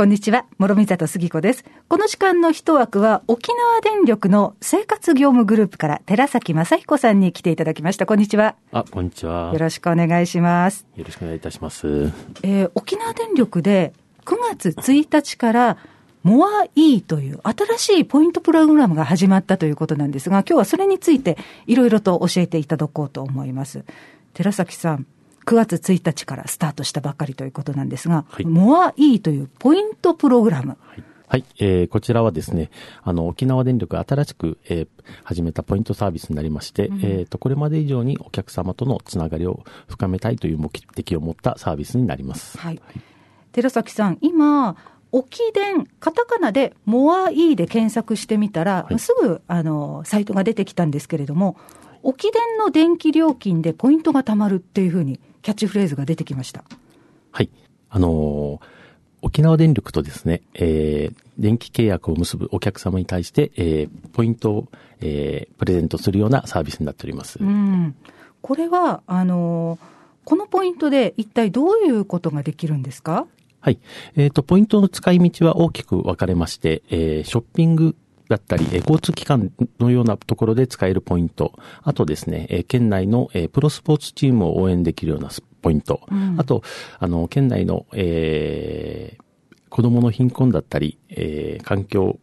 こんにちは、諸見里杉子です。この時間の一枠は、沖縄電力の生活業務グループから寺崎正彦さんに来ていただきました。こんにちは。あ、こんにちは。よろしくお願いします。よろしくお願いいたします。えー、沖縄電力で9月1日からモアイーという新しいポイントプログラムが始まったということなんですが、今日はそれについていろいろと教えていただこうと思います。寺崎さん、9月1日からスタートしたばかりということなんですが、はい、モアイーというポイントプログラム。はいはい、えー、こちらはですね、あの、沖縄電力新しく、えー、始めたポイントサービスになりまして、うん、えっ、と、これまで以上にお客様とのつながりを深めたいという目的を持ったサービスになります。はい。寺崎さん、今、沖電、カタカナでモアイーで検索してみたら、はい、すぐ、あの、サイトが出てきたんですけれども、沖電の電気料金でポイントが貯まるっていうふうにキャッチフレーズが出てきました。はい。あのー、沖縄電力とですね、えー、電気契約を結ぶお客様に対して、えー、ポイントを、えー、プレゼントするようなサービスになっております。うん。これは、あのー、このポイントで一体どういうことができるんですか？はい。えっ、ー、と、ポイントの使い道は大きく分かれまして、えー、ショッピングだったり、え交通機関のようなところで使えるポイント、あとですね、え県内の、えプロスポーツチームを応援できるようなポイント、うん、あと、あの、県内の、えー、子供の貧困だったり、えー、環境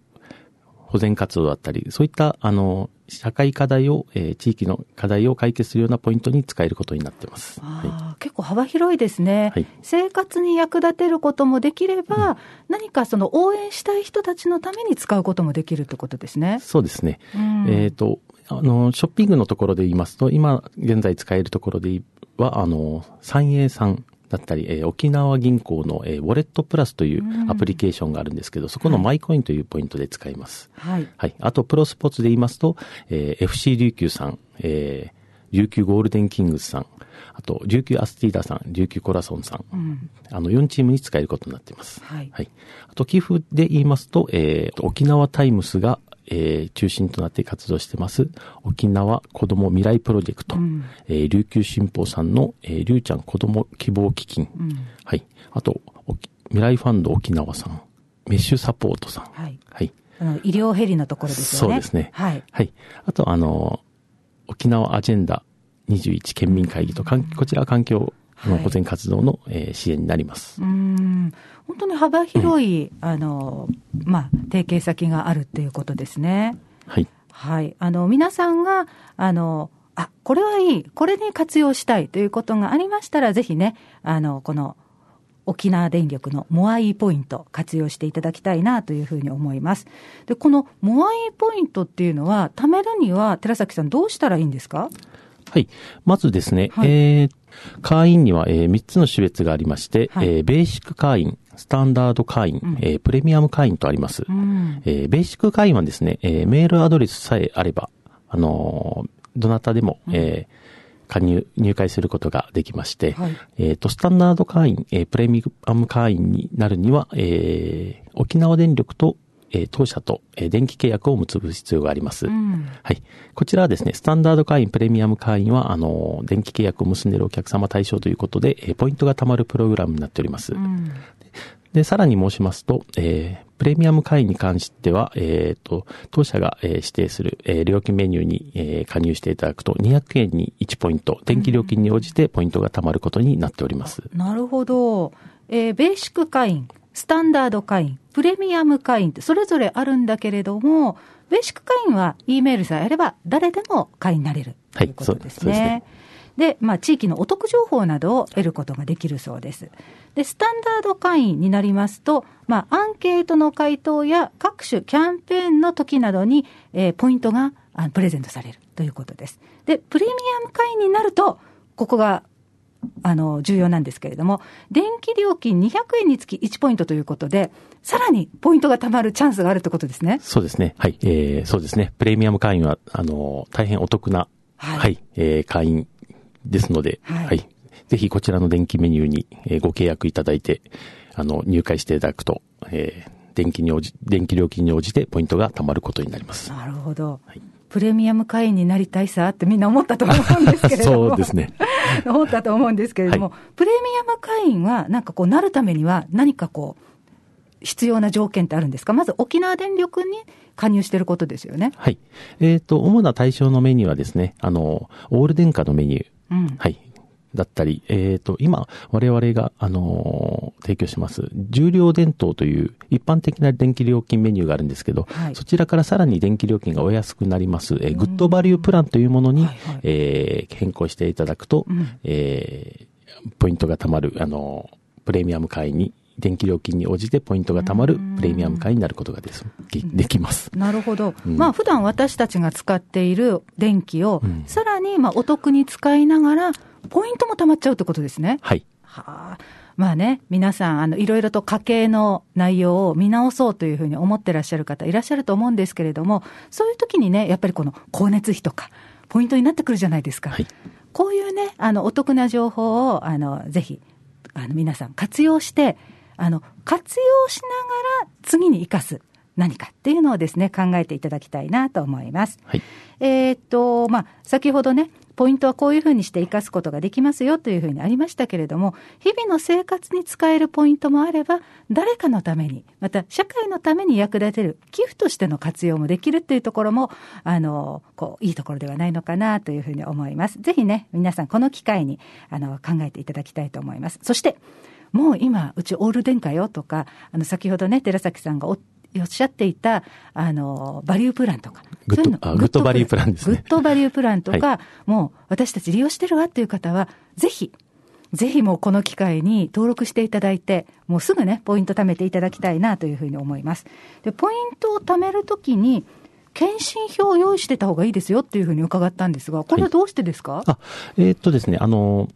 保全活動だったり、そういった、あの、社会課題を、えー、地域の課題を解決するようなポイントに使えることになってます。はい、結構幅広いですね、はい、生活に役立てることもできれば、うん、何かその応援したい人たちのために使うこともできるってことですね。そうですね。うん、えっ、ー、と、あの、ショッピングのところで言いますと、今現在使えるところでは、あの、三栄さんだったり、えー、沖縄銀行の、えー、ウォレットプラスというアプリケーションがあるんですけど、そこのマイコインというポイントで使います。はい。はい。あと、プロスポーツで言いますと、えー、FC 琉球さん、えー、琉球ゴールデンキングスさん、あと、琉球アスティーダさん、琉球コラソンさん、うん、あの、4チームに使えることになっています。はい。はい。あと、寄付で言いますと、えー、沖縄タイムスが、えー、中心となって活動してます、沖縄子ども未来プロジェクト、うん、えー、琉球新報さんの、えー、りゅうちゃん子ども希望基金、うん、はい。あと、未来ファンド沖縄さん、メッシュサポートさん、はい。はい。あの、医療ヘリのところですよね。そうですね。はい。はい。あと、あの、沖縄アジェンダ21県民会議と、こちらは環境の保全活動の、えー、支援になります。うん本当に幅広い、うん、あの、まあ、提携先があるっていうことですね。はい。はい。あの、皆さんが、あの、あ、これはいい、これに活用したいということがありましたら、ぜひね、あの、この、沖縄電力のモアイポイント活用していただきたいなというふうに思います。で、このモアイポイントっていうのは、貯めるには、寺崎さんどうしたらいいんですか？はい。まずですね、はい、えー、会員には、えー、3つの種別がありまして、はい、えー、ベーシック会員、スタンダード会員、うん、えー、プレミアム会員とあります。うん、えー、ベーシック会員はですね、えー、メールアドレスさえあれば、あのー、どなたでも、うん、えー加入、入会することができまして、はい、えっ、ー、と、スタンダード会員、えー、プレミアム会員になるには、えー、沖縄電力とえー、当社と、えー、電気契約を結ぶ必要があります。うん、はい。こちらはですね、スタンダード会員、プレミアム会員は、あの、電気契約を結んでいるお客様対象ということで、えー、ポイントが貯まるプログラムになっております。うん、で、さらに申しますと、えー、プレミアム会員に関しては、えっ、ー、と、当社が、えー、指定する、えー、料金メニューに、えー、加入していただくと、200円に1ポイント、電気料金に応じてポイントが貯まることになっております。うん、なるほど。えー、ベーシック会員、スタンダード会員、プレミアム会員ってそれぞれあるんだけれども、ベーシック会員は E メールさえあれば誰でも会員になれるということですね。はい、でまあ、地域のお得情報などを得ることができるそうです。で、スタンダード会員になりますと、まあ、アンケートの回答や各種キャンペーンの時などに、えー、ポイントがプレゼントされるということです。で、プレミアム会員になると、ここがあの、重要なんですけれども、電気料金200円につき1ポイントということで、さらにポイントが貯まるチャンスがあるってことですね。そうですね。はい。えー、そうですね。プレミアム会員は、あの、大変お得な、はい、はい、えー、会員ですので、はい、はい。ぜひこちらの電気メニューに、えー、ご契約いただいて、あの、入会していただくと、えー、電気に応じ、電気料金に応じてポイントが貯まることになります。なるほど。はいプレミアム会員になりたいさってみんな思ったと思うんですけれども。そうですね。思ったと思うんですけれども、はい、プレミアム会員はなんかこうなるためには何かこう、必要な条件ってあるんですか？まず沖縄電力に加入していることですよね。はい。えっ、ー、と、主な対象のメニューはですね、あの、オール電化のメニュー。うん、はい。だったり、えっ、ー、と、今、我々が、あのー、提供します、重量電灯という一般的な電気料金メニューがあるんですけど、はい、そちらからさらに電気料金がお安くなります、えー、グッドバリュープランというものに、はいはい、えー、変更していただくと、うん、えー、ポイントが貯まる、あのプレミアム会員に電気料金に応じてポイントが貯まるプレミアム会になることがですできます。なるほど。うん、まあ普段私たちが使っている電気を、うん、さらにまあお得に使いながら、ポイントも貯まっちゃうってことですね。はい。はあ。まあね、皆さん、あの、いろいろと家計の内容を見直そうというふうに思ってらっしゃる方いらっしゃると思うんですけれども、そういう時にね、やっぱりこの光熱費とか、ポイントになってくるじゃないですか。はい、こういうね、あの、お得な情報を、あの、ぜひ、あの、皆さん活用して、あの、活用しながら次に生かす何かっていうのをですね、考えていただきたいなと思います。はい、えっと、まあ、先ほどね、ポイントはこういうふうにして生かすことができますよというふうにありましたけれども、日々の生活に使えるポイントもあれば、誰かのために、また社会のために役立てる寄付としての活用もできるっていうところも、あの、こう、いいところではないのかなというふうに思います。ぜひね、皆さんこの機会に、あの、考えていただきたいと思います。そして、もう今、うちオール電化よとか、あの、先ほどね、寺崎さんがおおっしゃっていた、あの、バリュープランとか。グッド、グッドバリュープランですね。グッドバリュープランとか、はい、もう私たち利用してるわっていう方は、ぜひ、ぜひもうこの機会に登録していただいて、もうすぐね、ポイント貯めていただきたいなというふうに思います。で、ポイントを貯めるときに、検診票を用意してた方がいいですよっていうふうに伺ったんですが、これはどうしてですか、はい、あ、えー、っとですね、あの、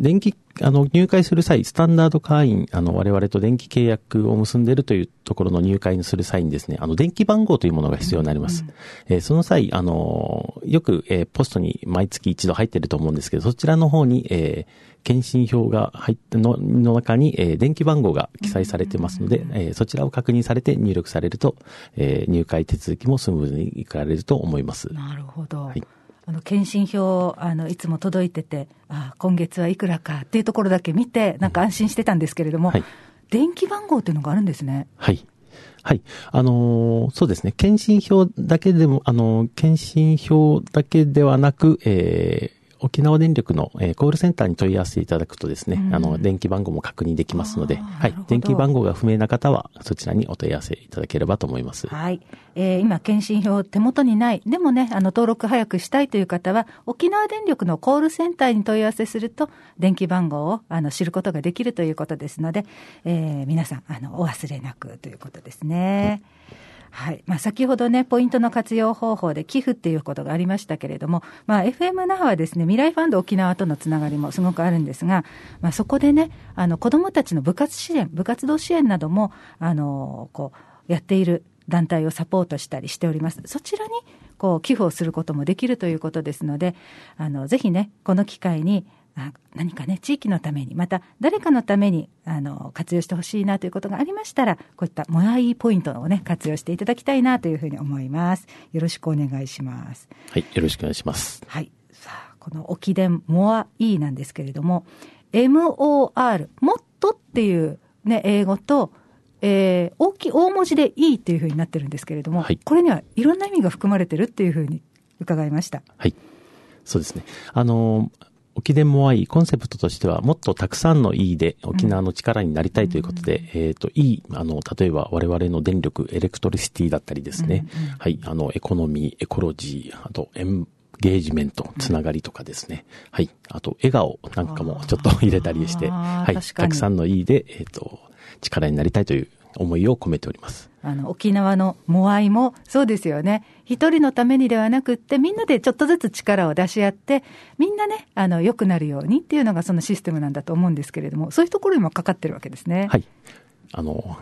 電気、あの、入会する際、スタンダード会員、あの、我々と電気契約を結んでいるというところの入会にする際にですね、あの、電気番号というものが必要になります。うんえー、その際、あの、よく、えー、ポストに毎月一度入っていると思うんですけど、そちらの方に、えー、検診票が入っての、の中に、えー、電気番号が記載されてますので、えー、そちらを確認されて入力されると、えー、入会手続きもスムーズにいかれると思います。なるほど。はいあの検診票あのいつも届いててあ今月はいくらかっていうところだけ見てなんか安心してたんですけれども、はい、電気番号っていうのがあるんですね。はいはい。あのー、そうですね。検診票だけでも、あのー、検診票だけではなく、えー、沖縄電力の、えー、コールセンターに問い合わせていただくとですね、うん、あの、電気番号も確認できますので、はい。電気番号が不明な方は、そちらにお問い合わせいただければと思います。はい。えー、今、検診票手元にない。でもね、あの、登録早くしたいという方は、沖縄電力のコールセンターに問い合わせすると、電気番号を、あの、知ることができるということですので、えー、皆さん、あの、お忘れなくということですね。うんはいまあ、先ほどね、ポイントの活用方法で寄付っていうことがありましたけれども、まあ、FM 那覇はですね、未来ファンド沖縄とのつながりもすごくあるんですが、まあ、そこでね、あの子どもたちの部活支援、部活動支援なども、あのこうやっている団体をサポートしたりしております。そちらにこう寄付をすることもできるということですので、あのぜひね、この機会に何かね、地域のために、また誰かのためにあの活用してほしいなということがありましたら、こういったもやいポイントをね、活用していただきたいなというふうに思います。よろしくお願いします。はい、よろしくお願いします。はい。さあ、この沖伝モアイなんですけれども、MOR、もっとっていうね、英語と、えー、大きい、大文字で E っていうふうになってるんですけれども、はい、これにはいろんな意味が含まれてるっていうふうに伺いました。はい。そうですね。あのー沖電 more E、コンセプトとしては、もっとたくさんの E で沖縄の力になりたいということで、うん、えっ、ー、と、E、あの、例えば我々の電力、 electricity だったりですね、うんうん、はい、あの、エコノミー、エコロジー、あと、エンゲージメント、つながりとかですね。うん、はい。あと、笑顔なんかもちょっと入れたりして、はい。たくさんの E で、えっ、ー、と、力になりたいという思いを込めております。あの、沖縄のモアイもそうですよね。一人のためにではなくって、みんなでちょっとずつ力を出し合って、みんなね、あの、良くなるようにっていうのがそのシステムなんだと思うんですけれども、そういうところにもかかってるわけですね。はい。あの、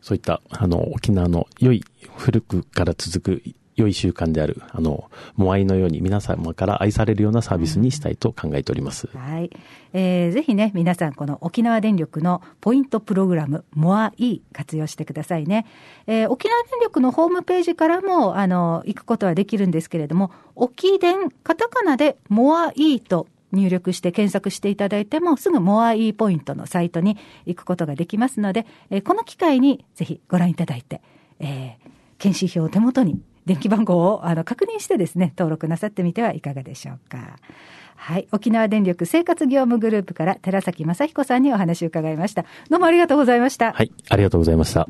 そういった、あの、沖縄の良い、古くから続く良い習慣である、あの、モアイのように皆様から愛されるようなサービスにしたいと考えております。はい。えー、ぜひね、皆さん、この沖縄電力のポイントプログラム、モアイ活用してくださいね。えー、沖縄電力のホームページからも、あの、行くことはできるんですけれども、沖電、カタカナでモアイと入力して検索していただいても、すぐモア E ポイントのサイトに行くことができますので、えー、この機会にぜひご覧いただいて、えー、検視票を手元に電気番号をあの確認してですね、登録なさってみてはいかがでしょうか。はい。沖縄電力生活業務グループから寺崎正彦さんにお話を伺いました。どうもありがとうございました。はい。ありがとうございました。